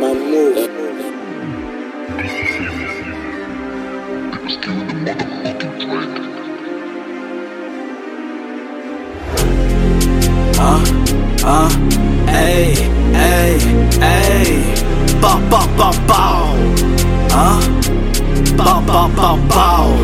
my move. Uh, uh, ay, ay, ay. Bow, bow, bow, bow. Uh, bow, bow, bow, bow.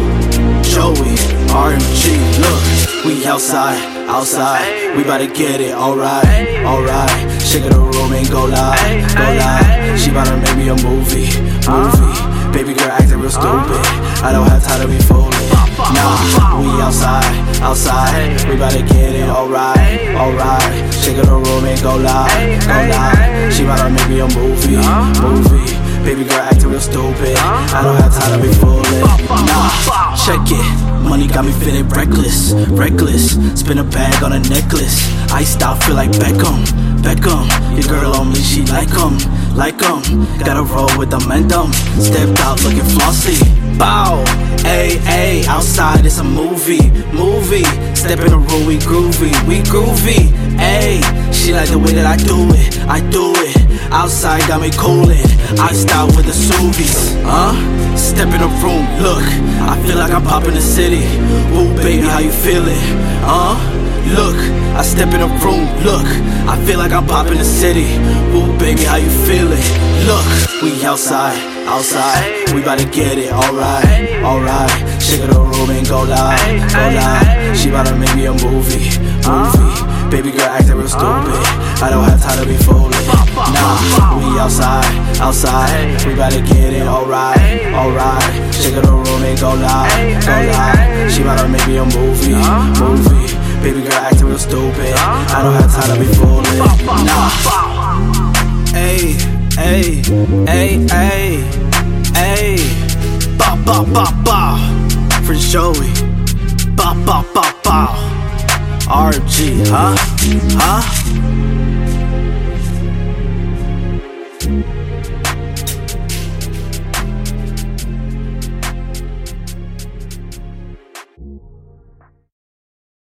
Joey, RMG, look, we outside, outside. We bout to get it, alright, alright. Shake the room and go live, go live. She bout to make me a movie, movie. Baby girl acting real stupid. I don't have time to be fooling. Nah, we outside, outside. We bout to get it, alright, alright. Shake the room and go live, go live. She bout to make me a movie, movie. Baby girl acting real stupid. I don't have time to be fooling. Nah, check it. Money got me feeling reckless, reckless. Spin a bag on a necklace. Iced out, feel like Beckham, Beckham. Your girl on me, she like 'em, like 'em. Gotta roll with the momentum. Stepped out looking flossy. Bow, ayy, ayy. Outside it's a movie, movie. Step in the room, we groovy, we groovy. Ayy, she like the way that I do it, I do it. Outside got me coolin', iced out with the Suvies. Huh? Step in the room, look, I feel like I'm poppin' the city. Woo, baby, how you feelin'? Huh? Look, I step in the room, look, I feel like I'm poppin' the city. Woo, baby, how you feelin'? Look, we outside, outside, we bout to get it, alright, alright. Shake the room and go live, go live. I don't have time to be fooling. Nah, we outside, outside. We bout to get it, alright, alright. Shake the room and go live, go live. She bout to make me a movie, movie. Baby girl acting real stupid. I don't have time to be fooling. Nah. Ay, ay, ay, ay, ay. Ba ba ba ba. For Joey. Ba ba ba ba. RG, huh? Huh?